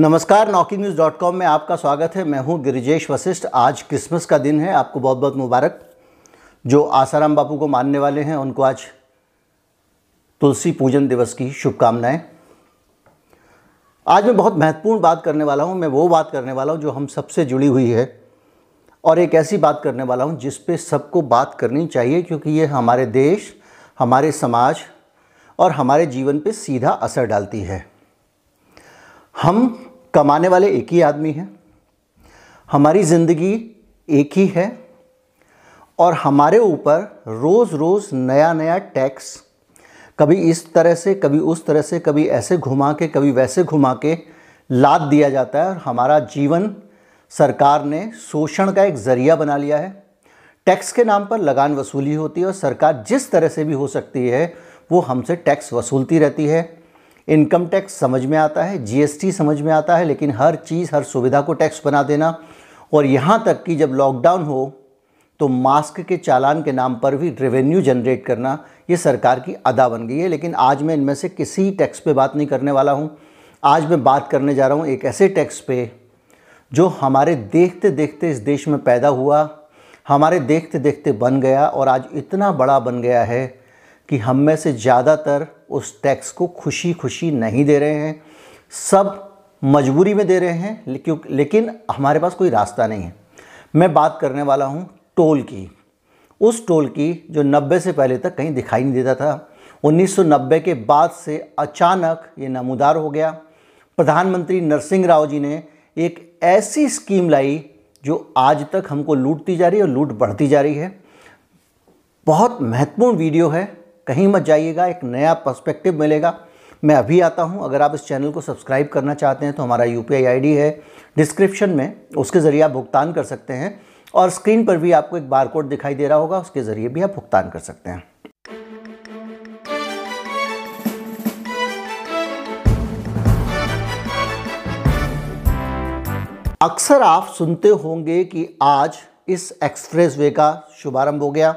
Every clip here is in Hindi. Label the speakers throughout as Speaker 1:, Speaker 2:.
Speaker 1: नमस्कार नॉकिंग न्यूज़ डॉट कॉम में आपका स्वागत है। मैं हूँ गिरिजेश वशिष्ठ। आज क्रिसमस का दिन है। आपको बहुत बहुत मुबारक। जो आसाराम बापू को मानने वाले हैं, उनको आज तुलसी पूजन दिवस की शुभकामनाएँ। आज मैं बहुत महत्वपूर्ण बात करने वाला हूँ। मैं वो बात करने वाला हूँ जो हम सबसे जुड़ी हुई है। और एक ऐसी बात करने वाला हूँ जिस पे सबको बात करनी चाहिए, क्योंकि ये हमारे देश, हमारे समाज और हमारे जीवन पे सीधा असर डालती है। हम कमाने वाले एक ही आदमी हैं। हमारी ज़िंदगी एक ही है और हमारे ऊपर रोज़ रोज़ नया नया टैक्स, कभी इस तरह से, कभी उस तरह से, कभी ऐसे घुमा के, कभी वैसे घुमा के लाद दिया जाता है और हमारा जीवन सरकार ने शोषण का एक ज़रिया बना लिया है। टैक्स के नाम पर लगान वसूली होती है और सरकार जिस तरह से भी हो सकती है, वो हमसे टैक्स वसूलती रहती है। इनकम टैक्स समझ में आता है जीएसटी समझ में आता है, लेकिन हर चीज़, हर सुविधा को टैक्स बना देना। और यहाँ तक कि जब लॉकडाउन हो तो मास्क के चालान के नाम पर भी रेवेन्यू जनरेट करना, ये सरकार की अदा बन गई है। लेकिन आज मैं इनमें से किसी टैक्स पे बात नहीं करने वाला हूँ। आज मैं बात करने जा रहा हूँ एक ऐसे टैक्स पे, जो हमारे देखते देखते इस देश में पैदा हुआ, हमारे देखते देखते बन गया, और आज इतना बड़ा बन गया है कि हम में से ज़्यादातर उस टैक्स को खुशी खुशी नहीं दे रहे हैं। सब मजबूरी में दे रहे हैं, लेकिन लेकिन हमारे पास कोई रास्ता नहीं है। मैं बात करने वाला हूँ टोल की। उस टोल की जो 90 से पहले तक कहीं दिखाई नहीं देता था 1990 के बाद से अचानक ये नमूदार हो गया। प्रधानमंत्री नरसिंह राव जी ने एक ऐसी स्कीम लाई, जो आज तक हमको लूटती जा रही है और लूट बढ़ती जा रही है। बहुत महत्वपूर्ण वीडियो है। कहीं मत जाइएगा, एक नया पर्सपेक्टिव मिलेगा। मैं अभी आता हूँ। अगर आप इस चैनल को सब्सक्राइब करना चाहते हैं तो हमारा यू पी है। डिस्क्रिप्शन में उसके ज़रिए आप भुगतान कर सकते हैं और स्क्रीन पर भी आपको एक बार कोड दिखाई दे रहा होगा, उसके ज़रिए भी आप भुगतान कर सकते हैं। अक्सर आप सुनते होंगे कि आज इस एक्सप्रेस वे का शुभारंभ हो गया।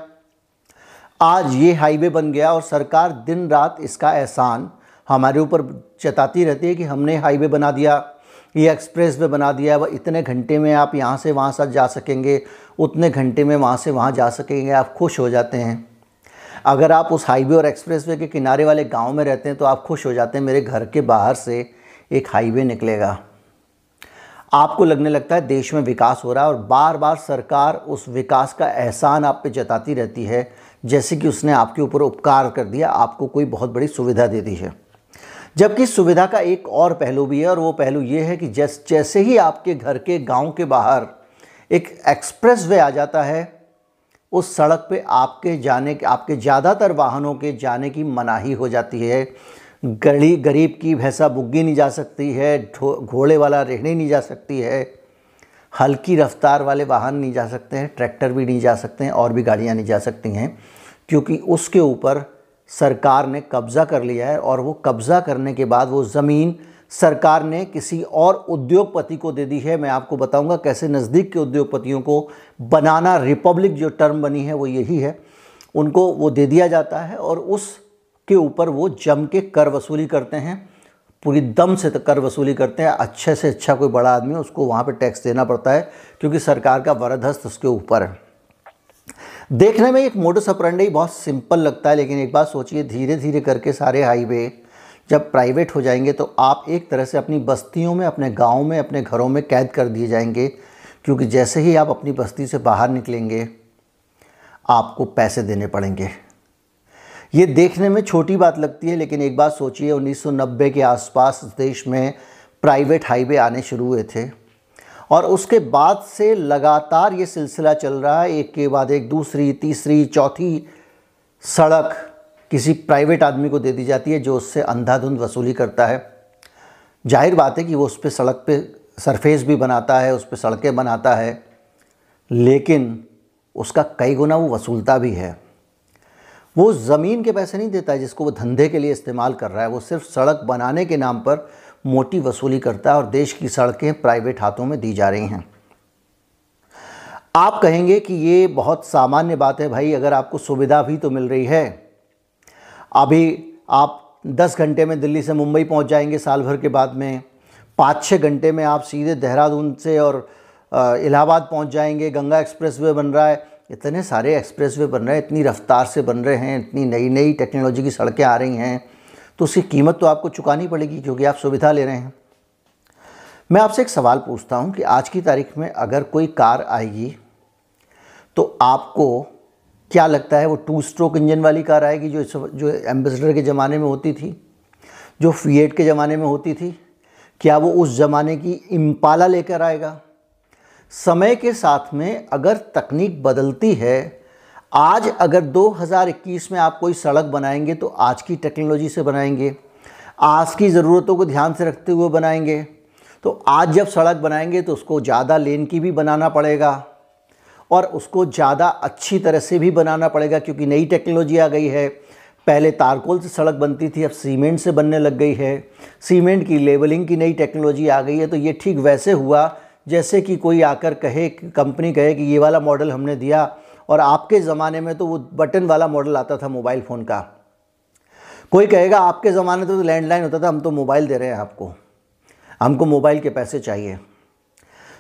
Speaker 1: आज ये हाईवे बन गया और सरकार दिन रात इसका एहसान हमारे ऊपर चताती रहती है कि हमने हाईवे बना दिया, ये एक्सप्रेस वे बना दिया, वह इतने घंटे में आप यहाँ से वहाँ से जा सकेंगे, उतने घंटे में वहाँ से वहाँ जा सकेंगे, आप खुश हो जाते हैं। अगर आप उस हाईवे और एक्सप्रेस वे के किनारे वाले गाँव में रहते हैं तो आप खुश हो जाते हैं, मेरे घर के बाहर से एक हाईवे निकलेगा। आपको लगने लगता है देश में विकास हो रहा है और बार बार सरकार उस विकास का एहसान आप पे जताती रहती है जैसे कि उसने आपके ऊपर उपकार कर दिया, आपको कोई बहुत बड़ी सुविधा दे दी है। जबकि सुविधा का एक और पहलू भी है, और वो पहलू ये है कि जैस, जैसे ही आपके घर के गाँव के बाहर एक एक्सप्रेस वे आ जाता है, उस सड़क पे आपके जाने के आपके ज़्यादातर वाहनों के जाने की मनाही हो जाती है। गड़ी गरीब की भैंसा बुग्गी नहीं जा सकती है घोड़े वाला रेहड़ी नहीं जा सकती है। हल्की रफ्तार वाले वाहन नहीं जा सकते हैं, ट्रैक्टर भी नहीं जा सकते हैं, और भी गाड़ियाँ नहीं जा सकती हैं, क्योंकि उसके ऊपर सरकार ने कब्ज़ा कर लिया है, और वो कब्ज़ा करने के बाद वो ज़मीन सरकार ने किसी और उद्योगपति को दे दी है। मैं आपको बताऊँगा कैसे नज़दीक के उद्योगपतियों को बनाना रिपब्लिक जो टर्म बनी है वो यही है। उनको वो दे दिया जाता है, और उसके ऊपर वो जम के कर वसूली करते हैं। पूरी दम से कर वसूली करते हैं। अच्छे से अच्छा कोई बड़ा आदमी उसको वहाँ पे टैक्स देना पड़ता है, क्योंकि सरकार का वरदहस्त उसके ऊपर है। देखने में एक मोटो सपरंडे बहुत सिंपल लगता है, लेकिन एक बात सोचिए धीरे धीरे करके सारे हाईवे जब प्राइवेट हो जाएँगे तो आप एक तरह से अपनी बस्तियों में, अपने गाँव में, अपने घरों में कैद कर दिए जाएँगे, क्योंकि जैसे ही आप अपनी बस्ती से बाहर निकलेंगे, आपको पैसे देने पड़ेंगे। ये देखने में छोटी बात लगती है, लेकिन एक बात सोचिए 1990 के आसपास देश में प्राइवेट हाईवे आने शुरू हुए थे। और उसके बाद से लगातार ये सिलसिला चल रहा है। एक के बाद एक, दूसरी, तीसरी, चौथी सड़क किसी प्राइवेट आदमी को दे दी जाती है, जो उससे अंधाधुंध वसूली करता है। ज़ाहिर बात है कि वो उस पर सड़क पे सरफेस भी बनाता है, उस पर सड़कें बनाता है, लेकिन उसका कई गुना वो वसूलता भी है। वो ज़मीन के पैसे नहीं देता है जिसको वो धंधे के लिए इस्तेमाल कर रहा है। वो सिर्फ़ सड़क बनाने के नाम पर मोटी वसूली करता है और देश की सड़कें प्राइवेट हाथों में दी जा रही हैं। आप कहेंगे कि ये बहुत सामान्य बात है भाई, अगर आपको सुविधा भी तो मिल रही है। अभी आप 10 घंटे में दिल्ली से मुंबई पहुँच जाएँगे साल भर के बाद में। पाँच छः घंटे में आप सीधे देहरादून से और इलाहाबाद पहुँच जाएँगे। गंगा एक्सप्रेसवे बन रहा है। इतने सारे एक्सप्रेसवे बन रहे हैं, इतनी रफ्तार से बन रहे हैं, इतनी नई नई टेक्नोलॉजी की सड़कें आ रही हैं तो उसकी कीमत तो आपको चुकानी पड़ेगी क्योंकि आप सुविधा ले रहे हैं। मैं आपसे एक सवाल पूछता हूँ कि आज की तारीख में अगर कोई कार आएगी तो आपको क्या लगता है वो टू स्ट्रोक इंजन वाली कार आएगी जो जो एम्बेसडर के ज़माने में होती थी, जो फीएट के ज़माने में होती थी? क्या वो उस ज़माने की इम्पाला लेकर आएगा? समय के साथ में अगर तकनीक बदलती है, आज अगर 2021 में आप कोई सड़क बनाएँगे तो आज की टेक्नोलॉजी से बनाएँगे, आज की ज़रूरतों को ध्यान से रखते हुए बनाएँगे तो आज जब सड़क बनाएँगे तो उसको ज़्यादा लेन की भी बनाना पड़ेगा और उसको ज़्यादा अच्छी तरह से भी बनाना पड़ेगा क्योंकि नई टेक्नोलॉजी आ गई है। पहले तारकोल से सड़क बनती थी, अब सीमेंट से बनने लग गई है। सीमेंट की लेवलिंग की नई टेक्नोलॉजी आ गई है तो ये ठीक वैसे हुआ जैसे कि कोई आकर कहे कंपनी कहे कि ये वाला मॉडल हमने दिया और आपके ज़माने में तो वो बटन वाला मॉडल आता था मोबाइल फ़ोन का। कोई कहेगा, आपके ज़माने तो लैंडलाइन होता था, हम तो मोबाइल दे रहे हैं आपको। हमको मोबाइल के पैसे चाहिए।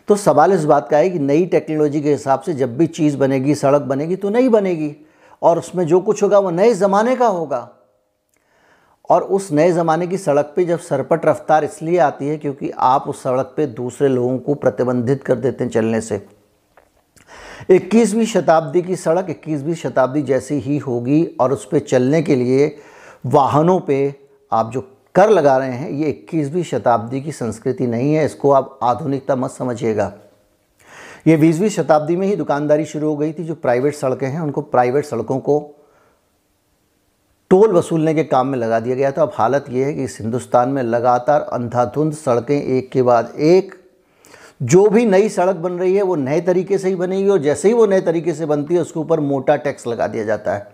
Speaker 1: तो सवाल इस बात का है कि नई टेक्नोलॉजी के हिसाब से जब भी चीज़ बनेगी, सड़क बनेगी तो नहीं बनेगी। और उसमें जो कुछ होगा, वो नए ज़माने का होगा। और उस नए ज़माने की सड़क पे जब सरपट रफ्तार इसलिए आती है क्योंकि आप उस सड़क पे दूसरे लोगों को प्रतिबंधित कर देते हैं चलने से। 21वीं शताब्दी की सड़क 21वीं शताब्दी जैसी ही होगी और उस पर चलने के लिए वाहनों पे आप जो कर लगा रहे हैं, ये 21वीं शताब्दी की संस्कृति नहीं है, इसको आप आधुनिकता मत समझिएगा। ये बीसवीं शताब्दी में ही दुकानदारी शुरू हो गई थी, जो प्राइवेट सड़कें हैं, उनको प्राइवेट सड़कों को टोल वसूलने के काम में लगा दिया गया था। अब हालत ये है कि इस हिंदुस्तान में लगातार अंधाधुंध, सड़कें एक के बाद एक। जो भी नई सड़क बन रही है, वो नए तरीके से ही बनेगी और जैसे ही वो नए तरीके से बनती है, उसके ऊपर मोटा टैक्स लगा दिया जाता है।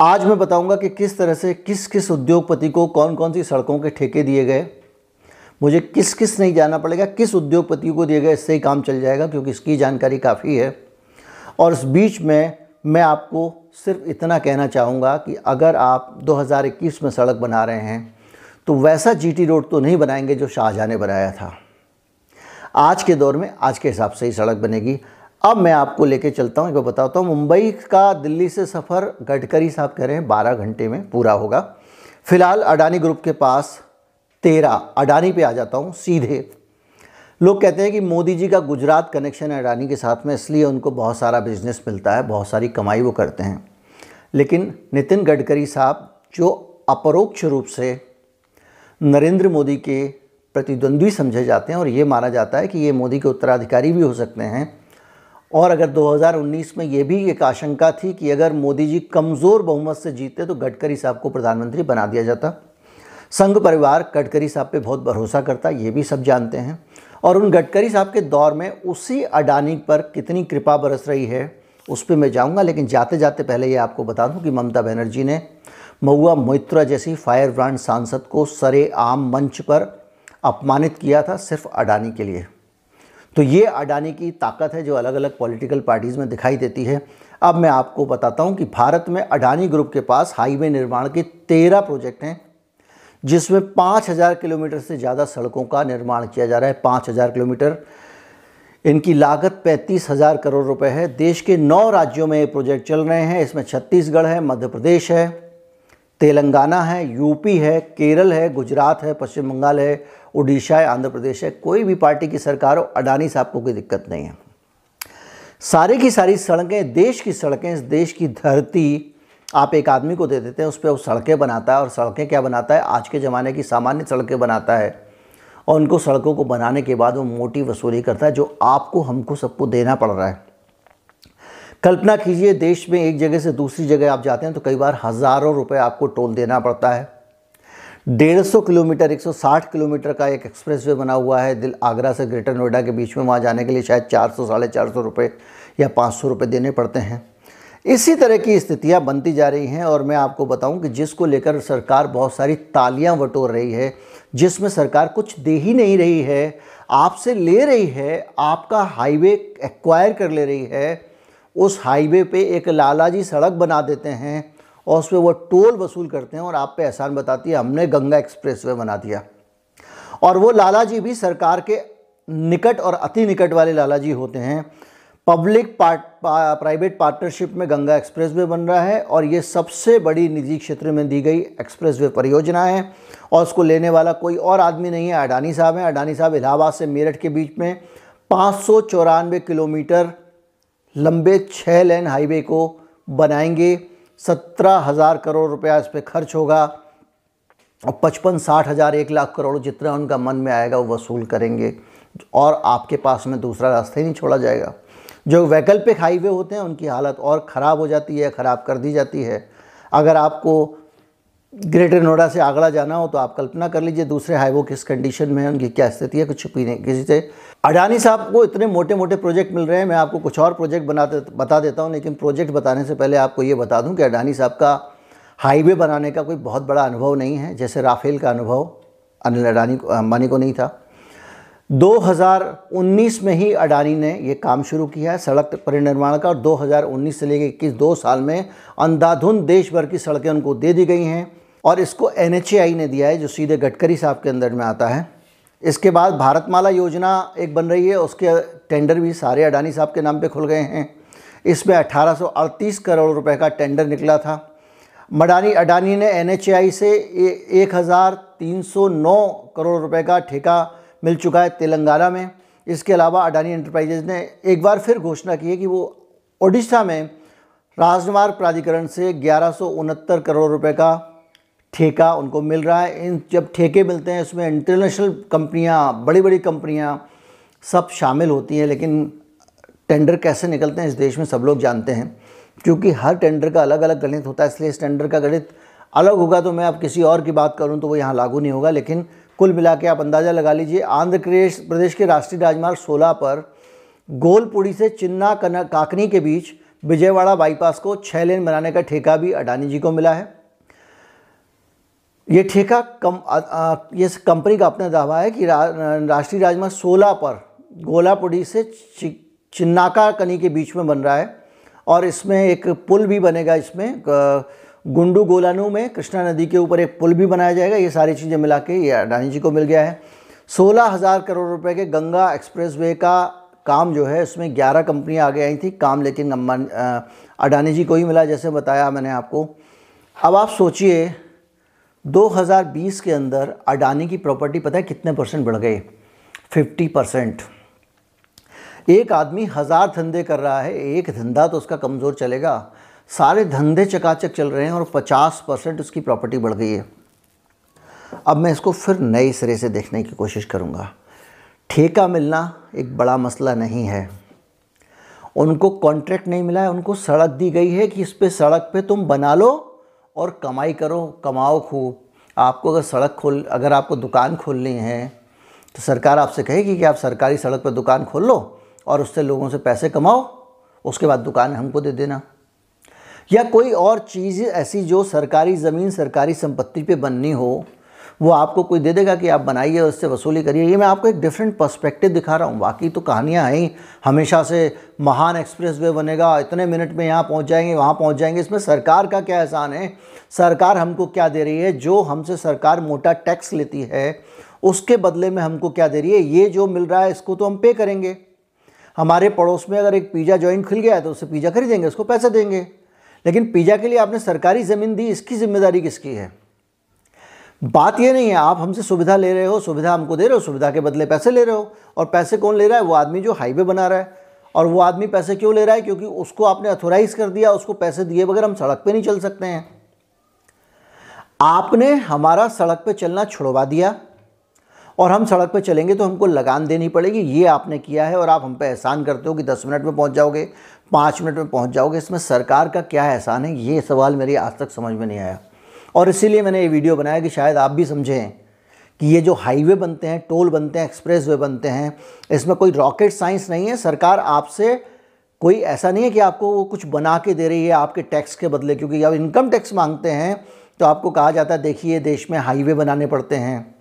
Speaker 1: आज मैं बताऊँगा कि किस तरह से किस किस उद्योगपति को कौन कौन सी सड़कों के ठेके दिए गए। मुझे किस किस नहीं जाना पड़ेगा, किस उद्योगपति को दिए गए, इससे ही काम चल जाएगा, क्योंकि इसकी जानकारी काफ़ी है। और इस बीच में मैं आपको सिर्फ़ इतना कहना चाहूँगा कि अगर आप 2021 में सड़क बना रहे हैं तो वैसा जीटी रोड तो नहीं बनाएँगे जो शाहजहाँ ने बनाया था। आज के दौर में, आज के हिसाब से ही सड़क बनेगी। अब मैं आपको लेके चलता हूँ, एक बताता हूँ, मुंबई का दिल्ली से सफ़र गडकरी साहब कह रहे हैं, बारह घंटे में पूरा होगा। फ़िलहाल अडानी ग्रुप के पास तेरह, अडानी पे आ जाता हूँ, सीधे। लोग कहते हैं कि मोदी जी का गुजरात कनेक्शन है अडानी के साथ में, इसलिए उनको बहुत सारा बिज़नेस मिलता है, बहुत सारी कमाई वो करते हैं। लेकिन नितिन गडकरी साहब, जो अपरोक्ष रूप से नरेंद्र मोदी के प्रतिद्वंद्वी समझे जाते हैं, और ये माना जाता है कि ये मोदी के उत्तराधिकारी भी हो सकते हैं। और अगर 2019 में ये भी एक आशंका थी कि अगर मोदी जी कमज़ोर बहुमत से जीतते तो गडकरी साहब को प्रधानमंत्री बना दिया जाता। संघ परिवार गडकरी साहब पे बहुत भरोसा करता, ये भी सब जानते हैं। और उन गडकरी साहब के दौर में उसी अडानी पर कितनी कृपा बरस रही है, उस पर मैं जाऊँगा, लेकिन जाते जाते पहले ये आपको बता दूँ कि ममता बनर्जी ने महुआ मोइत्रा जैसी फायर ब्रांड सांसद को सरे आम मंच पर अपमानित किया था सिर्फ़ अडानी के लिए। तो ये अडानी की ताकत है जो अलग अलग पॉलिटिकल पार्टीज़ में दिखाई देती है। अब मैं आपको बताता हूँ कि भारत में अडानी ग्रुप के पास हाईवे निर्माण के तेरह प्रोजेक्ट हैं जिसमें पाँच हज़ार किलोमीटर से ज़्यादा सड़कों का निर्माण किया जा रहा है, पाँच हज़ार किलोमीटर। इनकी लागत पैंतीस हज़ार करोड़ रुपए है। देश के नौ राज्यों में ये प्रोजेक्ट चल रहे हैं। इसमें छत्तीसगढ़ है, मध्य प्रदेश है, तेलंगाना है, यूपी है, केरल है, गुजरात है, पश्चिम बंगाल है उड़ीसा है, आंध्र प्रदेश है। कोई भी पार्टी की सरकार हो, अडानी साहब को कोई दिक्कत नहीं है। सारी की सारी सड़कें, देश की सड़कें देश की धरती आप एक आदमी को दे देते हैं, उस पर वो सड़कें बनाता है और सड़कें क्या बनाता है? आज के ज़माने की सामान्य सड़कें बनाता है। और उनको सड़कों को बनाने के बाद वो मोटी वसूली करता है, जो आपको, हमको सबको देना पड़ रहा है। कल्पना कीजिए, देश में एक जगह से दूसरी जगह आप जाते हैं तो कई बार हज़ारों रुपए आपको टोल देना पड़ता है। डेढ़ सौ किलोमीटर 160 किलोमीटर का एक एक्सप्रेस वे बना हुआ है, दिल आगरा से ग्रेटर नोएडा के बीच में, वहाँ जाने के लिए शायद चार सौ, साढ़े चार सौ रुपये या पाँच सौ रुपये देने पड़ते हैं। इसी तरह की स्थितियाँ बनती जा रही हैं और मैं आपको बताऊँ कि जिसको लेकर सरकार बहुत सारी तालियाँ बटोर रही है, जिसमें सरकार कुछ दे ही नहीं रही है, आपसे ले रही है, आपका हाईवे एक्वायर कर ले रही है, उस हाईवे पे एक लालाजी सड़क बना देते हैं और उस पर वो टोल वसूल करते हैं और आप पे एहसान बताती है, हमने गंगा एक्सप्रेस वे बना दिया। और वो लाला जी भी सरकार के निकट और अति निकट वाले लाला जी होते हैं पब्लिक पार्ट प्राइवेट पार्टनरशिप में गंगा एक्सप्रेस वे बन रहा है और ये सबसे बड़ी निजी क्षेत्र में दी गई एक्सप्रेस वे परियोजना है। और उसको लेने वाला कोई और आदमी नहीं है, अडानी साहब हैं। अडानी साहब इलाहाबाद से मेरठ के बीच में पाँच सौ चौरानबे किलोमीटर लंबे छः लेन हाईवे को बनाएँगे। सत्रह हज़ार करोड़ रुपया इस पर खर्च होगा और पचपन साठ हज़ार एक लाख करोड़ जितना उनका मन में आएगा वो वसूल करेंगे। और आपके पास में दूसरा रास्ता ही नहीं छोड़ा जाएगा। जो वैकल्पिक हाईवे होते हैं, उनकी हालत और ख़राब हो जाती है, ख़राब कर दी जाती है। अगर आपको ग्रेटर नोएडा से आगरा जाना हो तो आप कल्पना कर लीजिए दूसरे हाईवे किस कंडीशन में है, उनकी क्या स्थिति है, कुछ छुपी नहीं किसी से अडानी साहब को इतने मोटे मोटे प्रोजेक्ट मिल रहे हैं, मैं आपको कुछ और प्रोजेक्ट बनाते, बता देता हूँ, लेकिन प्रोजेक्ट बताने से पहले आपको ये बता दूँ कि अडानी साहब का हाईवे बनाने का कोई बहुत बड़ा अनुभव नहीं है, जैसे राफेल का अनुभव अनिल अडानी को, अंबानी को नहीं था। 2019 में ही अडानी ने ये काम शुरू किया है सड़क परिनिर्माण का और 2019 से लेकर इक्कीस, दो साल में अंधाधुंध देश भर की सड़कें उनको दे दी गई हैं और इसको एन ने दिया है, जो सीधे गडकरी साहब के अंदर में आता है। इसके बाद भारतमाला योजना एक बन रही है, उसके टेंडर भी सारे अडानी साहब के नाम पे खुल गए हैं। इसमें अठारह सौ अड़तीस करोड़ रुपए का टेंडर निकला था। मडानी अडानी ने NHAI से एक हज़ार तीन सौ नौ करोड़ रुपए का ठेका मिल चुका है तेलंगाना में। इसके अलावा अडानी एंटरप्राइजेज ने एक बार फिर घोषणा की है कि वो ओडिशा में राजमार्ग प्राधिकरण से ग्यारह करोड़ रुपए का ठेका उनको मिल रहा है। इन जब ठेके मिलते हैं, उसमें इंटरनेशनल कंपनियाँ बड़ी बड़ी कंपनियाँ सब शामिल होती हैं, लेकिन टेंडर कैसे निकलते हैं, इस देश में सब लोग जानते हैं। क्योंकि हर टेंडर का अलग अलग गणित होता है, इसलिए इस टेंडर का गणित अलग होगा तो मैं अब किसी और की बात करूँ तो वो यहाँ लागू नहीं होगा, लेकिन कुल मिला के आप अंदाज़ा लगा लीजिए आंध्र प्रदेश प्रदेश के राष्ट्रीय राजमार्ग 16 पर गोलपुड़ी से चिन्ना काकनी के बीच विजयवाड़ा बाईपास को छः लेन बनाने का ठेका भी अडानी जी को मिला है। ये ठेका कम ये कंपनी का अपना दावा है कि रा, राष्ट्रीय राजमार्ग 16 पर गोलापुड़ी से चिन्नाका कनी के बीच में बन रहा है और इसमें एक पुल भी बनेगा इसमें गुंडू गोलानू में कृष्णा नदी के ऊपर एक पुल भी बनाया जाएगा। ये सारी चीज़ें मिला के ये अडानी जी को मिल गया है। सोलह हज़ार करोड़ रुपए के गंगा एक्सप्रेसवे का काम जो है, उसमें ग्यारह कंपनियाँ आगे आई थी। काम लेकिन अम्बानी अडानी जी को ही मिला, जैसे बताया मैंने आपको। अब आप सोचिए 2020 के अंदर अडानी की प्रॉपर्टी पता है कितने परसेंट बढ़ गए 50 परसेंट। एक आदमी हज़ार धंधे कर रहा है, एक धंधा तो उसका कमज़ोर चलेगा। सारे धंधे चकाचक चल रहे हैं और 50 परसेंट उसकी प्रॉपर्टी बढ़ गई है। अब मैं इसको फिर नए सिरे से देखने की कोशिश करूँगा। ठेका मिलना एक बड़ा मसला नहीं है। उनको कॉन्ट्रैक्ट नहीं मिला है, उनको सड़क दी गई है कि इस पर सड़क पे तुम बना लो और कमाई करो, कमाओ खूब। आपको अगर सड़क खोल, अगर आपको दुकान खोलनी है तो सरकार आपसे कहेगी कि आप सरकारी सड़क पर दुकान खोल लो और उससे लोगों से पैसे कमाओ, उसके बाद दुकान हमको दे देना। या कोई और चीज़ ऐसी जो सरकारी ज़मीन, सरकारी संपत्ति पे बननी हो, वो आपको कोई दे देगा कि आप बनाइए, उससे वसूली करिए। ये मैं आपको एक डिफरेंट पर्सपेक्टिव दिखा रहा हूँ। बाकी तो कहानियाँ हैं हमेशा से महान एक्सप्रेस वे बनेगा। इतने मिनट में यहाँ पहुँच जाएँगे, वहाँ पहुँच जाएँगे। इसमें सरकार का क्या एहसान है? सरकार हमको क्या दे रही है? जो हमसे सरकार मोटा टैक्स लेती है, उसके बदले में हमको क्या दे रही है? ये जो मिल रहा है, इसको तो हम पे करेंगे। हमारे पड़ोस में अगर एक पिज़्ज़ा जॉइंट खुल गया है तो उससे पिज़्ज़ा खरीदेंगे, उसको पैसे देंगे। लेकिन पिज़्ज़ा के लिए आपने सरकारी ज़मीन दी, इसकी ज़िम्मेदारी किसकी है? बात ये नहीं है, आप हमसे सुविधा ले रहे हो, सुविधा हमको दे रहे हो, सुविधा के बदले पैसे ले रहे हो, और पैसे कौन ले रहा है? वो आदमी जो हाईवे बना रहा है। और वो आदमी पैसे क्यों ले रहा है? क्योंकि उसको आपने अथोराइज कर दिया, उसको पैसे दिए बगैर हम सड़क पे नहीं चल सकते हैं। आपने हमारा सड़क पे चलना छुड़वा दिया। और हम सड़क पर चलेंगे तो हमको लगान देनी पड़ेगी। ये आपने किया है और आप हम पे एहसान करते हो कि दस मिनट में पहुँच जाओगे, पाँच मिनट में पहुँच जाओगे। इसमें सरकार का क्या एहसान है, ये सवाल मेरी आज तक समझ में नहीं आया। और इसीलिए मैंने ये वीडियो बनाया कि शायद आप भी समझें कि ये जो हाईवे बनते हैं, टोल बनते हैं एक्सप्रेस वे बनते हैं, इसमें कोई रॉकेट साइंस नहीं है। सरकार आपसे कोई ऐसा नहीं है कि आपको वो कुछ बना के दे रही है आपके टैक्स के बदले, क्योंकि जब इनकम टैक्स मांगते हैं तो आपको कहा जाता है, देखिए देश में हाईवे बनाने पड़ते हैं।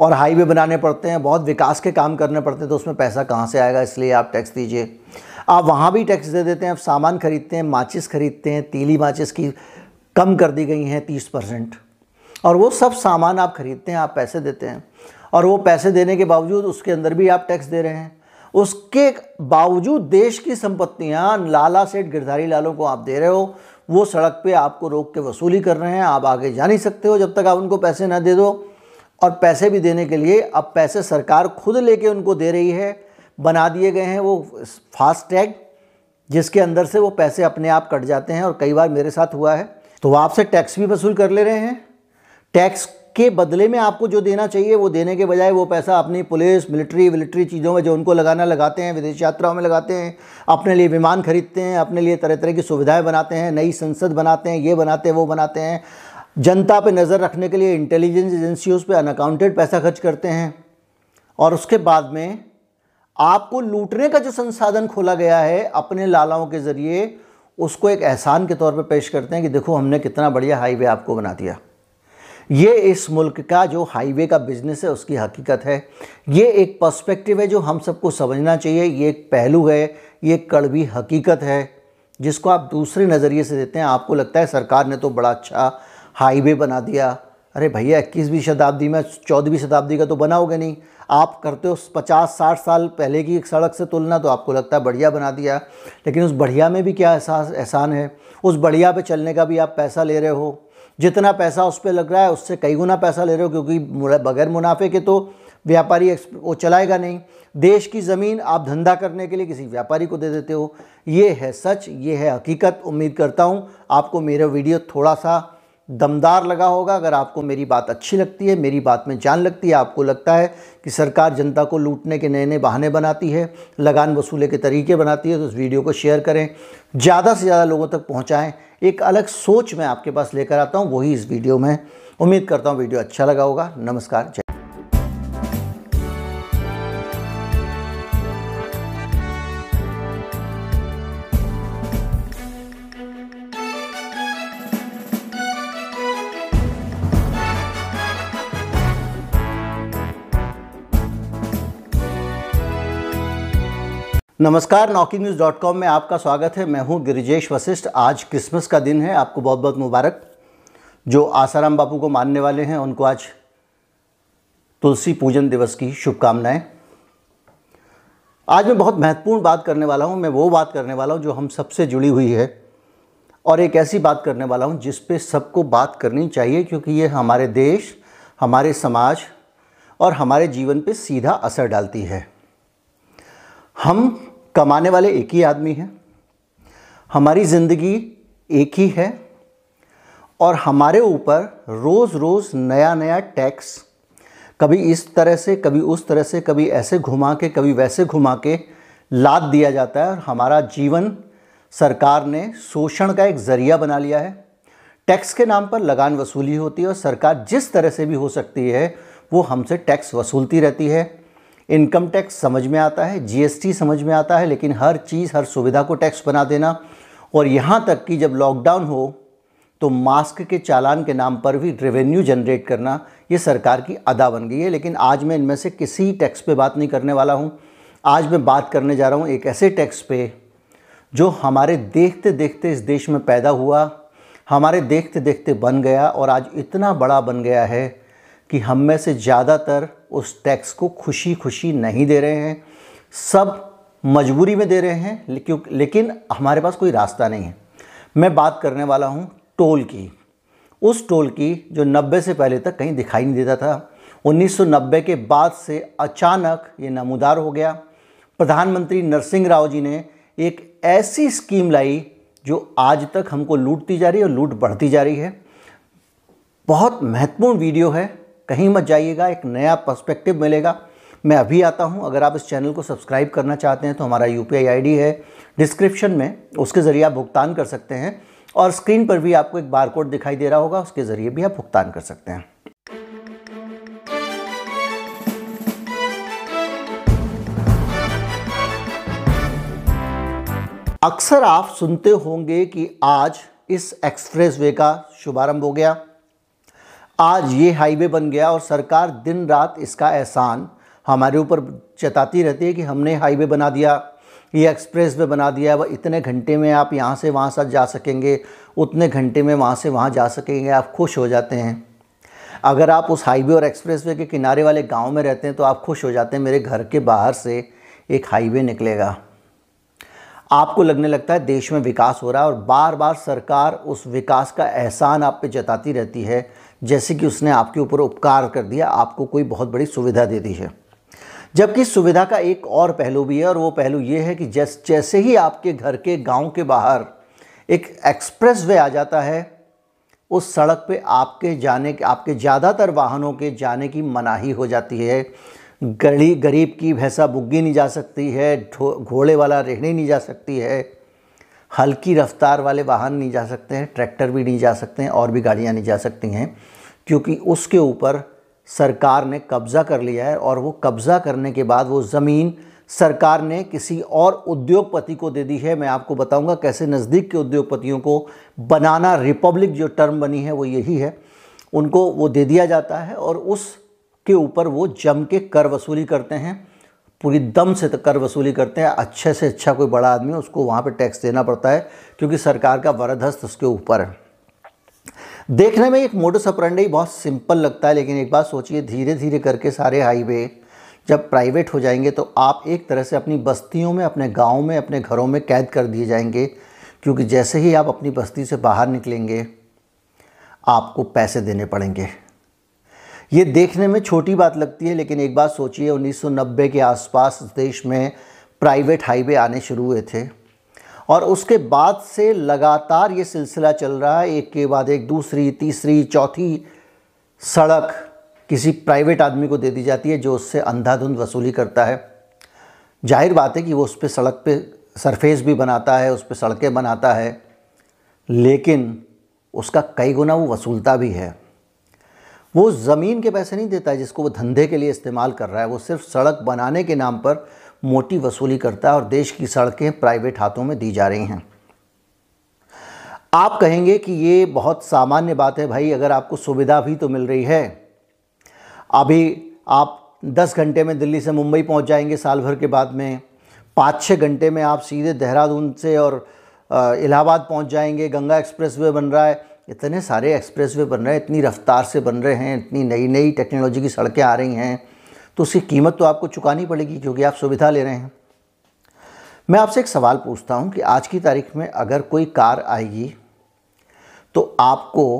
Speaker 1: और हाईवे बनाने पड़ते हैं, बहुत विकास के काम करने पड़ते हैं तो उसमें पैसा कहाँ से आएगा? इसलिए आप टैक्स दीजिए। आप वहाँ भी टैक्स दे देते हैं, आप सामान खरीदते हैं, माचिस खरीदते हैं, तीली माचिस की कम कर दी गई हैं, तीस परसेंट। और वो सब सामान आप खरीदते हैं, आप पैसे देते हैं। और वो पैसे देने के बावजूद उसके अंदर भी आप टैक्स दे रहे हैं। उसके बावजूद देश की संपत्तियाँ लाला सेठ गिरधारी लालों को आप दे रहे हो, वो सड़क पे आपको रोक के वसूली कर रहे हैं, आप आगे जा नहीं सकते हो जब तक आप उनको पैसे ना दे दो। और पैसे भी देने के लिए अब पैसे सरकार खुद लेके उनको दे रही है। बना दिए गए हैं वो फास्ट टैग, जिसके अंदर से वो पैसे अपने आप कट जाते हैं और कई बार मेरे साथ हुआ है। तो वो आपसे टैक्स भी वसूल कर ले रहे हैं। टैक्स के बदले में आपको जो देना चाहिए, वो देने के बजाय वो पैसा अपनी पुलिस, मिलिट्री, विलिट्री चीज़ों में जो उनको लगाना लगाते हैं, विदेश यात्राओं में लगाते हैं, अपने लिए विमान खरीदते हैं, अपने लिए तरह तरह की सुविधाएँ बनाते हैं, नई संसद बनाते हैं, ये बनाते हैं, वो बनाते हैं। जनता पे नज़र रखने के लिए इंटेलिजेंस एजेंसियों पे अनअकाउंटेड पैसा खर्च करते हैं। और उसके बाद में आपको लूटने का जो संसाधन खोला गया है, अपने लालाओं के ज़रिए, उसको एक एहसान के तौर पे पेश करते हैं कि देखो, हमने कितना बढ़िया हाईवे आपको बना दिया। ये इस मुल्क का जो हाईवे का बिज़नेस है, उसकी हकीकत है। ये एक पर्सपेक्टिव है जो हम सबको समझना चाहिए। ये एक पहलू है, ये एक कड़वी हकीकत है, जिसको आप दूसरे नज़रिए से देते हैं। आपको लगता है सरकार ने तो बड़ा अच्छा हाईवे बना दिया। अरे भैया, इक्कीसवीं शताब्दी में चौदहवीं शताब्दी का तो बनाओगे नहीं। आप करते हो पचास, साठ साल पहले की एक सड़क से तुलना तो आपको लगता है बढ़िया बना दिया। लेकिन उस बढ़िया में भी क्या एहसास, एहसान है? उस बढ़िया पे चलने का भी आप पैसा ले रहे हो। जितना पैसा उस पर लग रहा है, उससे कई गुना पैसा ले रहे हो, क्योंकि बगैर मुनाफे के तो व्यापारी वो चलाएगा नहीं। देश की ज़मीन आप धंधा करने के लिए किसी व्यापारी को दे देते हो। ये है सच, ये है हकीकत। उम्मीद करता हूँ आपको मेरा वीडियो थोड़ा सा दमदार लगा होगा अगर आपको मेरी बात अच्छी लगती है, मेरी बात में जान लगती है, आपको लगता है कि सरकार जनता को लूटने के नए नए बहाने बनाती है, लगान वसूले के तरीके बनाती है तो इस वीडियो को शेयर करें, ज़्यादा से ज़्यादा लोगों तक पहुँचाएँ, एक अलग सोच मैं आपके पास लेकर आता हूँ, वही इस वीडियो में। उम्मीद करता हूँ वीडियो अच्छा लगा होगा। नमस्कार नमस्कार नॉकी न्यूज़ डॉट कॉम में आपका स्वागत है। मैं हूँ गिरिजेश वशिष्ठ। आज क्रिसमस का दिन है। आपको बहुत बहुत मुबारक। जो आसाराम बापू को मानने वाले हैं, उनको आज तुलसी पूजन दिवस की शुभकामनाएँ। आज मैं बहुत महत्वपूर्ण बात करने वाला हूँ। मैं वो बात करने वाला हूँ जो हम सबसे जुड़ी हुई है। और एक ऐसी बात करने वाला हूँ जिस पे सबको बात करनी चाहिए, क्योंकि ये हमारे देश, हमारे समाज और हमारे जीवन पे सीधा असर डालती है। हम कमाने वाले एक ही आदमी हैं। हमारी ज़िंदगी एक ही है और हमारे ऊपर रोज़ रोज़ नया नया टैक्स, कभी इस तरह से, कभी उस तरह से, कभी ऐसे घुमा के, कभी वैसे घुमा के लाद दिया जाता है और हमारा जीवन सरकार ने शोषण का एक ज़रिया बना लिया है। टैक्स के नाम पर लगान वसूली होती है और सरकार जिस तरह से भी हो सकती है, वो हमसे टैक्स वसूलती रहती है। इनकम टैक्स समझ में आता है जीएसटी समझ में आता है, लेकिन हर चीज़, हर सुविधा को टैक्स बना देना। और यहाँ तक कि जब लॉकडाउन हो तो मास्क के चालान के नाम पर भी रेवेन्यू जनरेट करना, ये सरकार की अदा बन गई है। लेकिन आज मैं इनमें से किसी टैक्स पे बात नहीं करने वाला हूँ। आज मैं बात करने जा रहा हूँ एक ऐसे टैक्स पे, जो हमारे देखते देखते इस देश में पैदा हुआ, हमारे देखते देखते बन गया, और आज इतना बड़ा बन गया है कि हम में से ज़्यादातर उस टैक्स को खुशी खुशी नहीं दे रहे हैं। सब मजबूरी में दे रहे हैं, लेकिन हमारे पास कोई रास्ता नहीं है। मैं बात करने वाला हूँ टोल की। उस टोल की जो 90 से पहले तक कहीं दिखाई नहीं देता था 1990 के बाद से अचानक ये नमूदार हो गया। प्रधानमंत्री नरसिंह राव जी ने एक ऐसी स्कीम लाई जो आज तक हमको लूटती जा रही है और लूट बढ़ती जा रही है। बहुत महत्वपूर्ण वीडियो है। कहीं मत जाइएगा, एक नया पर्सपेक्टिव मिलेगा। मैं अभी आता हूँ। अगर आप इस चैनल को सब्सक्राइब करना चाहते हैं तो हमारा यू पी है। डिस्क्रिप्शन में उसके ज़रिए आप भुगतान कर सकते हैं और स्क्रीन पर भी आपको एक बार कोड दिखाई दे रहा होगा, उसके ज़रिए भी आप भुगतान कर सकते हैं। अक्सर आप सुनते होंगे कि आज इस एक्सप्रेस वे का शुभारंभ हो गया। आज ये हाईवे बन गया और सरकार दिन रात इसका एहसान हमारे ऊपर चताती रहती है कि हमने हाईवे बना दिया, ये एक्सप्रेस वे बना दिया, वह इतने घंटे में आप यहाँ से वहाँ से जा सकेंगे, उतने घंटे में वहाँ से वहाँ जा सकेंगे, आप खुश हो जाते हैं। अगर आप उस हाईवे और एक्सप्रेसवे के किनारे वाले गाँव में रहते हैं तो आप खुश हो जाते हैं, मेरे घर के बाहर से एक हाईवे निकलेगा। आपको लगने लगता है देश में विकास हो रहा है और बार बार सरकार उस विकास का एहसान आप पे जताती रहती है जैसे कि उसने आपके ऊपर उपकार कर दिया, आपको कोई बहुत बड़ी सुविधा दे दी है। जबकि सुविधा का एक और पहलू भी है, और वो पहलू ये है कि जैस, जैसे ही आपके घर के गाँव के बाहर एक एक्सप्रेस वे आ जाता है, उस सड़क पे आपके जाने के, आपके ज़्यादातर वाहनों के जाने की मनाही हो जाती है। गड़ी गरीब की भैंसा बुग्गी नहीं जा सकती है घोड़े वाला रेहड़ी नहीं जा सकती है। हल्की रफ्तार वाले वाहन नहीं जा सकते हैं, ट्रैक्टर भी नहीं जा सकते हैं, और भी गाड़ियाँ नहीं जा सकती हैं, क्योंकि उसके ऊपर सरकार ने कब्ज़ा कर लिया है, और वो कब्ज़ा करने के बाद वो ज़मीन सरकार ने किसी और उद्योगपति को दे दी है। मैं आपको बताऊँगा कैसे नज़दीक के उद्योगपतियों को बनाना रिपब्लिक जो टर्म बनी है वो यही है। उनको वो दे दिया जाता है, और उसके ऊपर वो जम के कर वसूली करते हैं। पूरी दम से कर वसूली करते हैं। अच्छे से अच्छा कोई बड़ा आदमी उसको वहाँ पे टैक्स देना पड़ता है, क्योंकि सरकार का वरद हस्त उसके ऊपर है। देखने में एक मोटो सपरंडे बहुत सिंपल लगता है, लेकिन एक बात सोचिए धीरे धीरे करके सारे हाईवे जब प्राइवेट हो जाएँगे तो आप एक तरह से अपनी बस्तियों में, अपने गाँव में, अपने घरों में कैद कर दिए जाएँगे, क्योंकि जैसे ही आप अपनी बस्ती से बाहर निकलेंगे, आपको पैसे देने पड़ेंगे। ये देखने में छोटी बात लगती है, लेकिन एक बात सोचिए 1990 के आसपास देश में प्राइवेट हाईवे आने शुरू हुए थे। और उसके बाद से लगातार ये सिलसिला चल रहा है। एक के बाद एक, दूसरी, तीसरी, चौथी सड़क किसी प्राइवेट आदमी को दे दी जाती है, जो उससे अंधाधुंध वसूली करता है। ज़ाहिर बात है कि वो उस पर सड़क पे सरफेस भी बनाता है, उस पर सड़कें बनाता है, लेकिन उसका कई गुना वो वसूलता भी है। वो ज़मीन के पैसे नहीं देता है जिसको वो धंधे के लिए इस्तेमाल कर रहा है। वो सिर्फ़ सड़क बनाने के नाम पर मोटी वसूली करता है और देश की सड़कें प्राइवेट हाथों में दी जा रही हैं। आप कहेंगे कि ये बहुत सामान्य बात है भाई, अगर आपको सुविधा भी तो मिल रही है। अभी आप 10 घंटे में दिल्ली से मुंबई पहुँच जाएँगे साल भर के बाद में। पाँच छः घंटे में आप सीधे देहरादून से और इलाहाबाद पहुँच जाएँगे। गंगा एक्सप्रेसवे बन रहा है। इतने सारे एक्सप्रेसवे बन रहे हैं, इतनी रफ्तार से बन रहे हैं, इतनी नई नई टेक्नोलॉजी की सड़कें आ रही हैं तो उसकी कीमत तो आपको चुकानी पड़ेगी क्योंकि आप सुविधा ले रहे हैं। मैं आपसे एक सवाल पूछता हूँ कि आज की तारीख में अगर कोई कार आएगी तो आपको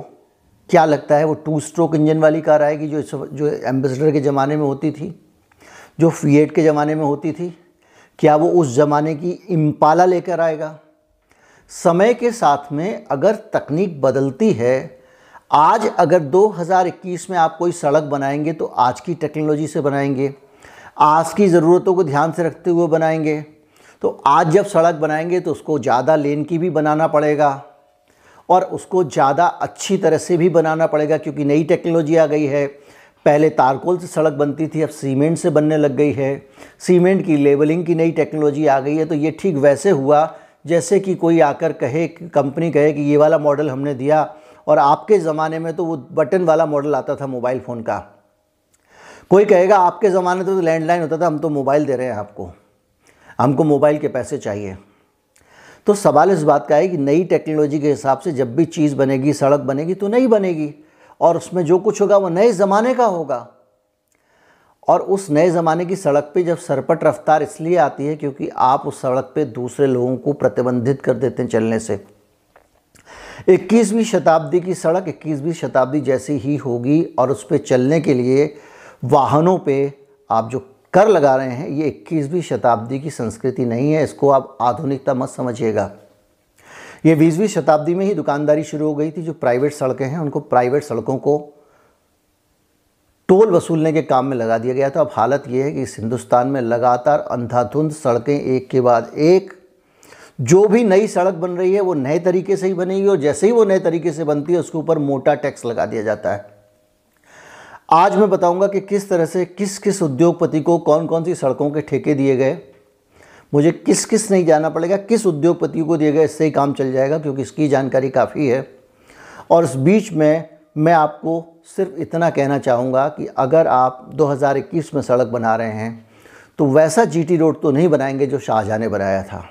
Speaker 1: क्या लगता है वो टू स्ट्रोक इंजन वाली कार आएगी जो जो एम्बेसडर के ज़माने में होती थी, जो फीएट के ज़माने में होती थी? क्या वो उस ज़माने की इम्पाला लेकर आएगा? समय के साथ में अगर तकनीक बदलती है, आज अगर 2021 में आप कोई सड़क बनाएँगे तो आज की टेक्नोलॉजी से बनाएँगे। आज की ज़रूरतों को ध्यान से रखते हुए बनाएँगे। तो आज जब सड़क बनाएँगे तो उसको ज़्यादा लेन की भी बनाना पड़ेगा और उसको ज़्यादा अच्छी तरह से भी बनाना पड़ेगा, क्योंकि नई टेक्नोलॉजी आ गई है। पहले तारकोल से सड़क बनती थी, अब सीमेंट से बनने लग गई है। सीमेंट की लेवलिंग की नई टेक्नोलॉजी आ गई है तो ये ठीक वैसे हुआ जैसे कि कोई आकर कहे, कंपनी कहे कि ये वाला मॉडल हमने दिया और आपके ज़माने में तो वो बटन वाला मॉडल आता था मोबाइल फ़ोन का। कोई कहेगा, आपके ज़माने तो लैंडलाइन होता था, हम तो मोबाइल दे रहे हैं आपको। हमको मोबाइल के पैसे चाहिए। तो सवाल इस बात का है कि नई टेक्नोलॉजी के हिसाब से जब भी चीज़ बनेगी, सड़क बनेगी तो नहीं बनेगी। और उसमें जो कुछ होगा वो नए ज़माने का होगा। और उस नए ज़माने की सड़क पे जब सरपट रफ्तार इसलिए आती है क्योंकि आप उस सड़क पे दूसरे लोगों को प्रतिबंधित कर देते हैं चलने से। 21वीं शताब्दी की सड़क 21वीं शताब्दी जैसी ही होगी और उस पर चलने के लिए वाहनों पे आप जो कर लगा रहे हैं, ये 21वीं शताब्दी की संस्कृति नहीं है, इसको आप आधुनिकता मत समझिएगा। ये बीसवीं शताब्दी में ही दुकानदारी शुरू हो गई थी, जो प्राइवेट सड़कें हैं, उनको प्राइवेट सड़कों को टोल वसूलने के काम में लगा दिया गया था। अब हालत ये है कि इस हिंदुस्तान में लगातार अंधाधुंध, सड़कें एक के बाद एक। जो भी नई सड़क बन रही है, वो नए तरीके से ही बनेगी और जैसे ही वो नए तरीके से बनती है, उसके ऊपर मोटा टैक्स लगा दिया जाता है। आज मैं बताऊँगा कि किस तरह से किस किस उद्योगपति को कौन कौन सी सड़कों के ठेके दिए गए। मुझे किस किस नहीं जाना पड़ेगा, किस उद्योगपति को दिए गए, इससे ही काम चल जाएगा, क्योंकि इसकी जानकारी काफ़ी है। और इस बीच में मैं आपको सिर्फ़ इतना कहना चाहूँगा कि अगर आप 2021 में सड़क बना रहे हैं तो वैसा जीटी रोड तो नहीं बनाएँगे जो शाहजहाँ ने बनाया था।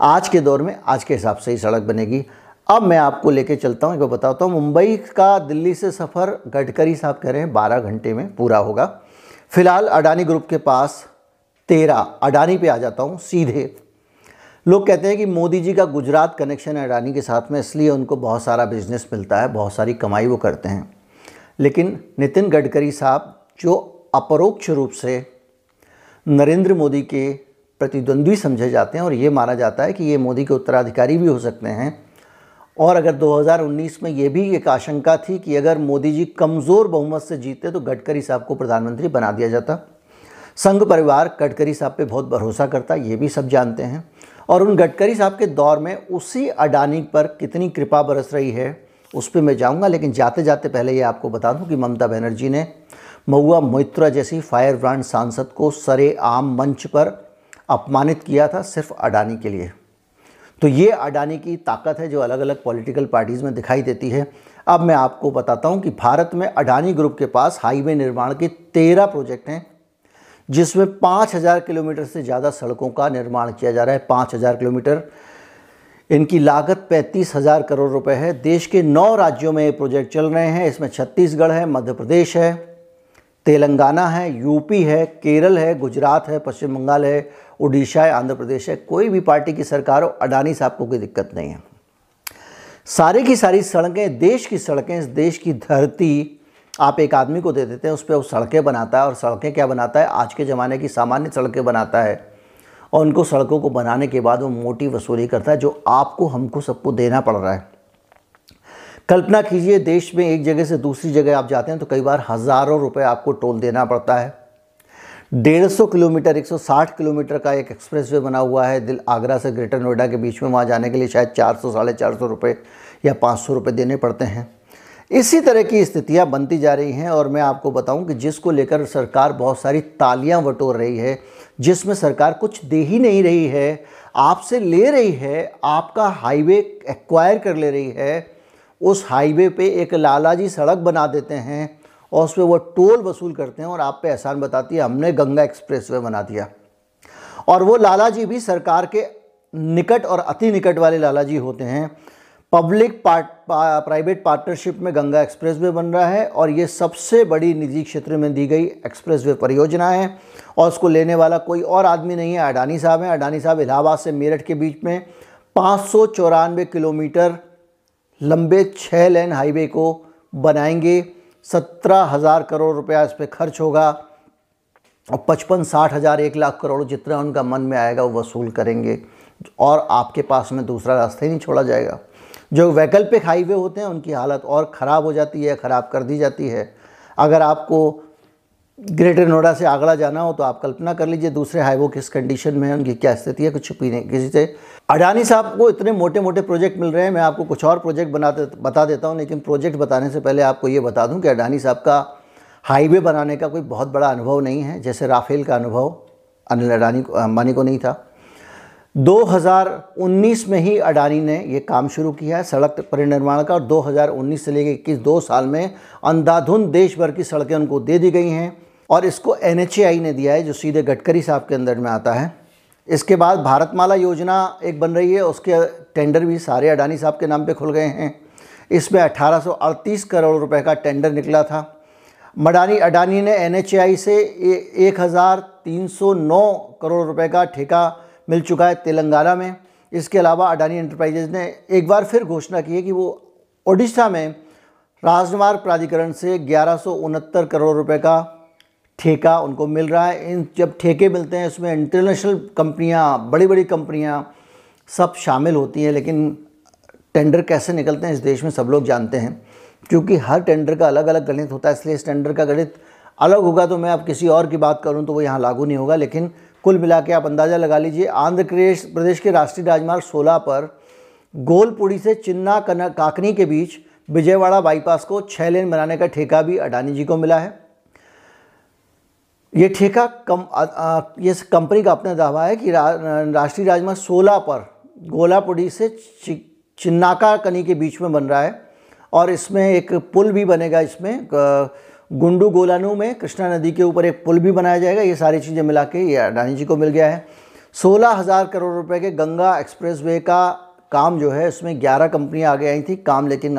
Speaker 1: आज के दौर में आज के हिसाब से ही सड़क बनेगी। अब मैं आपको लेके चलता हूँ, एक बार बताता हूँ, मुंबई का दिल्ली से सफ़र गडकरी साहब कह रहे हैं, बारह घंटे में पूरा होगा। फ़िलहाल अडानी ग्रुप के पास तेरह, अडानी पे आ जाता हूँ, सीधे लोग कहते हैं कि मोदी जी का गुजरात कनेक्शन है अडानी के साथ में, इसलिए उनको बहुत सारा बिज़नेस मिलता है, बहुत सारी कमाई वो करते हैं। लेकिन नितिन गडकरी साहब, जो अपरोक्ष रूप से नरेंद्र मोदी के प्रतिद्वंद्वी समझे जाते हैं, और ये माना जाता है कि ये मोदी के उत्तराधिकारी भी हो सकते हैं। और अगर 2019 में ये भी एक आशंका थी कि अगर मोदी जी कमज़ोर बहुमत से जीते तो गडकरी साहब को प्रधानमंत्री बना दिया जाता। संघ परिवार गडकरी साहब पे बहुत भरोसा करता, ये भी सब जानते हैं। और उन गडकरी साहब के दौर में उसी अडानी पर कितनी कृपा बरस रही है, उस पर मैं जाऊँगा, लेकिन जाते जाते पहले ये आपको बता दूँ कि ममता बनर्जी ने महुआ मोइत्रा जैसी फायर ब्रांड सांसद को सरे आम मंच पर अपमानित किया था सिर्फ़ अडानी के लिए। तो ये अडानी की ताकत है जो अलग अलग पॉलिटिकल पार्टीज़ में दिखाई देती है। अब मैं आपको बताता हूँ कि भारत में अडानी ग्रुप के पास हाईवे निर्माण के तेरह प्रोजेक्ट हैं जिसमें पाँच हज़ार किलोमीटर से ज़्यादा सड़कों का निर्माण किया जा रहा है, पाँच हज़ार किलोमीटर। इनकी लागत पैंतीस हज़ार करोड़ रुपए है। देश के नौ राज्यों में ये प्रोजेक्ट चल रहे हैं। इसमें छत्तीसगढ़ है, मध्य प्रदेश है, तेलंगाना है, यूपी है, केरल है, गुजरात है, पश्चिम बंगाल है उड़ीसा है, आंध्र प्रदेश है। कोई भी पार्टी की सरकार हो, अडानी साहब को कोई दिक्कत नहीं है। सारी की सारी सड़कें, देश की सड़कें देश की धरती आप एक आदमी को दे देते हैं, उस पर वो सड़कें बनाता है और सड़कें क्या बनाता है? आज के ज़माने की सामान्य सड़कें बनाता है। और उनको सड़कों को बनाने के बाद वो मोटी वसूली करता है, जो आपको, हमको सबको देना पड़ रहा है। कल्पना कीजिए, देश में एक जगह से दूसरी जगह आप जाते हैं तो कई बार हज़ारों रुपए आपको टोल देना पड़ता है। डेढ़ सौ किलोमीटर 160 किलोमीटर का एक एक्सप्रेस वे बना हुआ है, दिल आगरा से ग्रेटर नोएडा के बीच में, वहाँ जाने के लिए शायद चार सौ, साढ़े चार सौ रुपये या पाँच सौ रुपये देने पड़ते हैं। इसी तरह की स्थितियाँ बनती जा रही हैं और मैं आपको बताऊँ कि जिसको लेकर सरकार बहुत सारी तालियाँ बटोर रही है, जिसमें सरकार कुछ दे ही नहीं रही है, आपसे ले रही है, आपका हाईवे एक्वायर कर ले रही है, उस हाईवे पे एक लालाजी सड़क बना देते हैं और उस पर वो टोल वसूल करते हैं और आप पे एहसान बताती है, हमने गंगा एक्सप्रेसवे बना दिया। और वो लालाजी भी सरकार के निकट और अति निकट वाले लालाजी होते हैं पब्लिक पार्ट प्राइवेट पार्टनरशिप में गंगा एक्सप्रेसवे बन रहा है और ये सबसे बड़ी निजी क्षेत्र में दी गई एक्सप्रेसवे परियोजना है। और उसको लेने वाला कोई और आदमी नहीं है, अडानी साहब हैं। अडानी साहब इलाहाबाद से मेरठ के बीच में पाँच सौ चौरानवे किलोमीटर लंबे छः लेन हाईवे को बनाएँगे। सत्रह हज़ार करोड़ रुपया इस पर खर्च होगा और पचपन साठ हज़ार एक लाख करोड़ जितना उनका मन में आएगा वो वसूल करेंगे। और आपके पास में दूसरा रास्ता ही नहीं छोड़ा जाएगा। जो वैकल्पिक हाईवे होते हैं, उनकी हालत और ख़राब हो जाती है, ख़राब कर दी जाती है। अगर आपको ग्रेटर नोएडा से आगरा जाना हो तो आप कल्पना कर लीजिए दूसरे हाईवे किस कंडीशन में है, उनकी क्या स्थिति है, कुछ छुपी नहीं। किसी से अडानी साहब को इतने मोटे मोटे प्रोजेक्ट मिल रहे हैं, मैं आपको कुछ और प्रोजेक्ट बनाते बता देता हूँ, लेकिन प्रोजेक्ट बताने से पहले आपको ये बता दूँ कि अडानी साहब का हाईवे बनाने का कोई बहुत बड़ा अनुभव नहीं है, जैसे राफेल का अनुभव अनिल अडानी को अंबानी को नहीं था। 2019 में ही अडानी ने ये काम शुरू किया है सड़क परिनिर्माण का और 2019 से लेकर इक्कीस, दो साल में अंधाधुंध देश भर की सड़कें उनको दे दी गई हैं और इसको एन ने दिया है, जो सीधे गडकरी साहब के अंदर में आता है। इसके बाद भारतमाला योजना एक बन रही है, उसके टेंडर भी सारे अडानी साहब के नाम पे खुल गए हैं। इसमें अठारह सौ अड़तीस करोड़ रुपए का टेंडर निकला था। मडानी, अडानी ने NHAI से एक हज़ार तीन सौ नौ करोड़ रुपए का ठेका मिल चुका है तेलंगाना में। इसके अलावा अडानी एंटरप्राइजेज ने एक बार फिर घोषणा की है कि वो ओडिशा में राजमार्ग प्राधिकरण से ग्यारह करोड़ रुपए का ठेका उनको मिल रहा है। इन जब ठेके मिलते हैं इसमें इंटरनेशनल कंपनियाँ बड़ी बड़ी कंपनियाँ सब शामिल होती हैं, लेकिन टेंडर कैसे निकलते हैं, इस देश में सब लोग जानते हैं। क्योंकि हर टेंडर का अलग अलग गणित होता है, इसलिए इस टेंडर का गणित अलग होगा तो मैं अब किसी और की बात करूँ तो वो यहाँ लागू नहीं होगा, लेकिन कुल मिला के आप अंदाज़ा लगा लीजिए आंध्र प्रदेश प्रदेश के राष्ट्रीय राजमार्ग 16 पर गोलपुड़ी से चिन्ना काकनी के बीच विजयवाड़ा बाईपास को छः लेन बनाने का ठेका भी अडानी जी को मिला है। ये ठेका कम ये कंपनी का अपना दावा है कि रा, राष्ट्रीय राजमार्ग 16 पर गोलापुड़ी से चि, चिन्नाका कनी के बीच में बन रहा है और इसमें एक पुल भी बनेगा इसमें गुंडू गोलानू में कृष्णा नदी के ऊपर एक पुल भी बनाया जाएगा। ये सारी चीज़ें मिला के ये अडानी जी को मिल गया है। सोलह हज़ार करोड़ रुपए के गंगा एक्सप्रेसवे का काम जो है, उसमें 11 कंपनियाँ आगे आई थी। काम लेकिन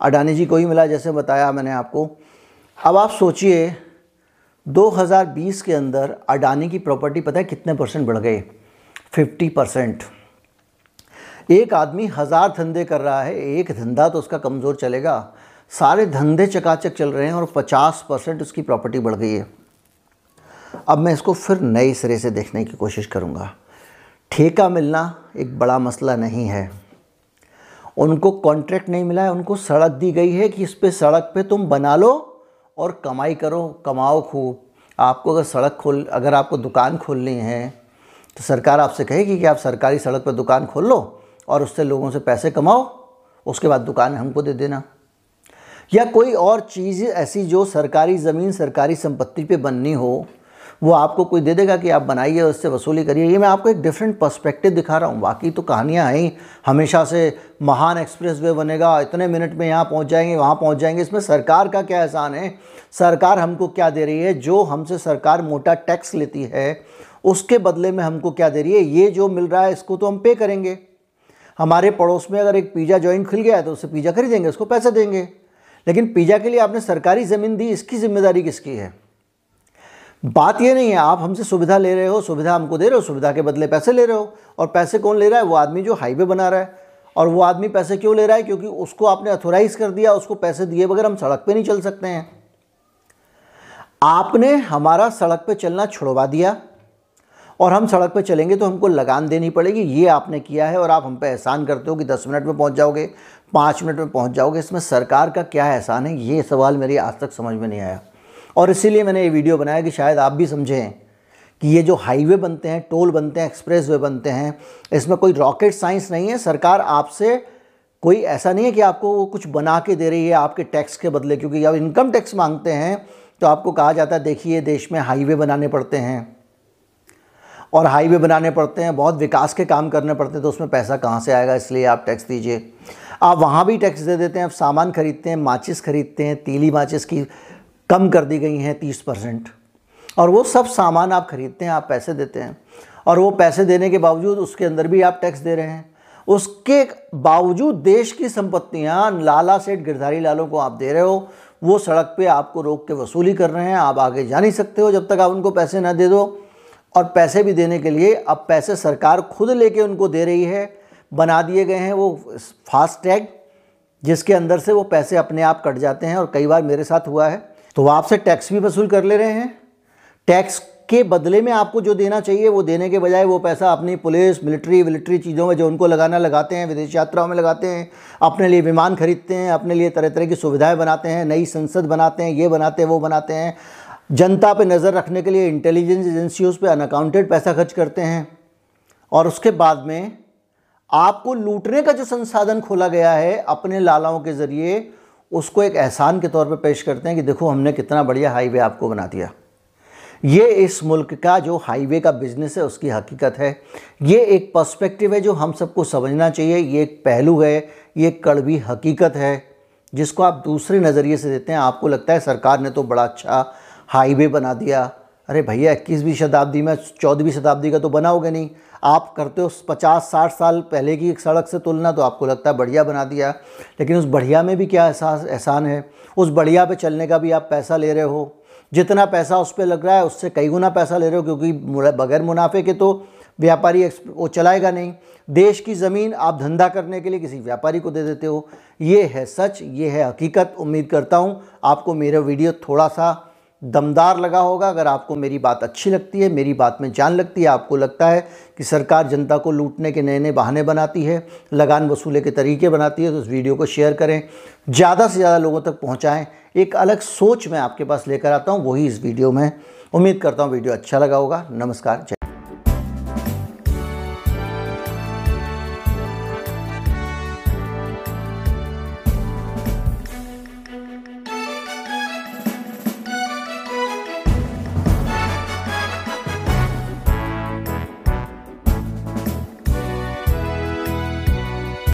Speaker 1: अडानी जी को ही मिला जैसे बताया मैंने आपको। अब आप सोचिए 2020 के अंदर अडानी की प्रॉपर्टी पता है कितने परसेंट बढ़ गए 50 परसेंट। एक आदमी हज़ार धंधे कर रहा है, एक धंधा तो उसका कमज़ोर चलेगा। सारे धंधे चकाचक चल रहे हैं और 50 परसेंट उसकी प्रॉपर्टी बढ़ गई है। अब मैं इसको फिर नए सिरे से देखने की कोशिश करूँगा। ठेका मिलना एक बड़ा मसला नहीं है। उनको कॉन्ट्रैक्ट नहीं मिला है, उनको सड़क दी गई है कि इस पर सड़क पे तुम बना लो और कमाई करो, कमाओ खूब। आपको अगर सड़क खोल, अगर आपको दुकान खोलनी है तो सरकार आपसे कहेगी कि आप सरकारी सड़क पर दुकान खोल लो और उससे लोगों से पैसे कमाओ, उसके बाद दुकान हमको दे देना। या कोई और चीज़ ऐसी जो सरकारी ज़मीन, सरकारी संपत्ति पे बननी हो, वो आपको कोई दे देगा कि आप बनाइए और उससे वसूली करिए। ये मैं आपको एक डिफरेंट पर्सपेक्टिव दिखा रहा हूँ। बाकी तो कहानियाँ ही हमेशा से महान एक्सप्रेस वे बनेगा, इतने मिनट में यहाँ पहुँच जाएँगे, वहाँ पहुँच जाएँगे। इसमें सरकार का क्या एहसान है? सरकार हमको क्या दे रही है? जो हमसे सरकार मोटा टैक्स लेती है, उसके बदले में हमको क्या दे रही है? ये जो मिल रहा है, इसको तो हम पे करेंगे। हमारे पड़ोस में अगर एक पिज़्ज़ा जॉइंट खुल गया है तो उससे पिज़्ज़ा खरीदेंगे, उसको पैसे देंगे। लेकिन पिज़्ज़ा के लिए आपने सरकारी ज़मीन दी, इसकी ज़िम्मेदारी किसकी है? बात ये नहीं है, आप हमसे सुविधा ले रहे हो, सुविधा हमको दे रहे हो, सुविधा के बदले पैसे ले रहे हो। और पैसे कौन ले रहा है? वो आदमी जो हाईवे बना रहा है। और वो आदमी पैसे क्यों ले रहा है? क्योंकि उसको आपने अथोराइज कर दिया, उसको पैसे दिए बगैर हम सड़क पे नहीं चल सकते हैं। आपने हमारा सड़क पे चलना छुड़वा दिया। और हम सड़क पे चलेंगे तो हमको लगान देनी पड़ेगी। ये आपने किया है और आप हम पे एहसान करते हो कि दस मिनट में पहुँच जाओगे। पाँच मिनट में पहुँच जाओगे। इसमें सरकार का क्या एहसान है, ये सवाल मेरी आज तक समझ में नहीं आया। और इसीलिए मैंने ये वीडियो बनाया कि शायद आप भी समझें कि ये जो हाईवे बनते हैं, टोल बनते हैं एक्सप्रेस वे बनते हैं, इसमें कोई रॉकेट साइंस नहीं है। सरकार आपसे कोई ऐसा नहीं है कि आपको वो कुछ बना के दे रही है आपके टैक्स के बदले, क्योंकि जब इनकम टैक्स मांगते हैं तो आपको कहा जाता है, देखिए देश में हाईवे बनाने पड़ते हैं। और हाईवे बनाने पड़ते हैं, बहुत विकास के काम करने पड़ते हैं तो उसमें पैसा कहाँ से आएगा, इसलिए आप टैक्स दीजिए। आप वहाँ भी टैक्स दे देते हैं, आप सामान खरीदते हैं, माचिस खरीदते हैं, तीली माचिस की कम कर दी गई हैं तीस परसेंट। और वो सब सामान आप खरीदते हैं, आप पैसे देते हैं। और वो पैसे देने के बावजूद उसके अंदर भी आप टैक्स दे रहे हैं। उसके बावजूद देश की संपत्तियाँ लाला सेठ गिरधारी लालों को आप दे रहे हो, वो सड़क पे आपको रोक के वसूली कर रहे हैं, आप आगे जा नहीं सकते हो जब तक आप उनको पैसे ना दे दो। और पैसे भी देने के लिए अब पैसे सरकार खुद लेके उनको दे रही है बना दिए गए हैं वो फास्ट टैग, जिसके अंदर से वो पैसे अपने आप कट जाते हैं और कई बार मेरे साथ हुआ है। तो वो आपसे टैक्स भी वसूल कर ले रहे हैं। टैक्स के बदले में आपको जो देना चाहिए, वो देने के बजाय वो पैसा अपनी पुलिस, मिलिट्री, विलिट्री चीज़ों में जो उनको लगाना लगाते हैं, विदेश यात्राओं में लगाते हैं, अपने लिए विमान खरीदते हैं, अपने लिए तरह तरह की सुविधाएँ बनाते हैं, नई संसद बनाते हैं, ये बनाते हैं, वो बनाते हैं। जनता पे नज़र रखने के लिए इंटेलिजेंस एजेंसी पे अनअकाउंटेड पैसा खर्च करते हैं। और उसके बाद में आपको लूटने का जो संसाधन खोला गया है, अपने लालाओं के ज़रिए, उसको एक एहसान के तौर पे पेश करते हैं कि देखो, हमने कितना बढ़िया हाईवे आपको बना दिया। ये इस मुल्क का जो हाईवे का बिज़नेस है, उसकी हकीकत है। ये एक पर्सपेक्टिव है जो हम सबको समझना चाहिए। ये एक पहलू है, ये कड़वी हकीकत है, जिसको आप दूसरे नज़रिए से देते हैं। आपको लगता है सरकार ने तो बड़ा अच्छा हाईवे बना दिया अरे भैया, इक्कीसवीं शताब्दी में चौदहवीं शताब्दी का तो बनाओगे नहीं। आप करते हो पचास, साठ साल पहले की एक सड़क से तुलना तो आपको लगता है बढ़िया बना दिया। लेकिन उस बढ़िया में भी क्या एहसास, एहसान है? उस बढ़िया पे चलने का भी आप पैसा ले रहे हो। जितना पैसा उस पर लग रहा है, उससे कई गुना पैसा ले रहे हो, क्योंकि बगैर मुनाफे के तो व्यापारी वो चलाएगा नहीं। देश की ज़मीन आप धंधा करने के लिए किसी व्यापारी को दे देते हो। ये है सच, ये है हकीकत। उम्मीद करता हूँ आपको मेरा वीडियो थोड़ा सा दमदार लगा होगा। अगर आपको मेरी बात अच्छी लगती है, मेरी बात में जान लगती है, आपको लगता है कि सरकार जनता को लूटने के नए नए बहाने बनाती है, लगान वसूले के तरीके बनाती है तो इस वीडियो को शेयर करें, ज़्यादा से ज़्यादा लोगों तक पहुँचाएँ। एक अलग सोच मैं आपके पास लेकर आता हूँ, वही इस वीडियो में। उम्मीद करता हूँ वीडियो अच्छा लगा होगा। नमस्कार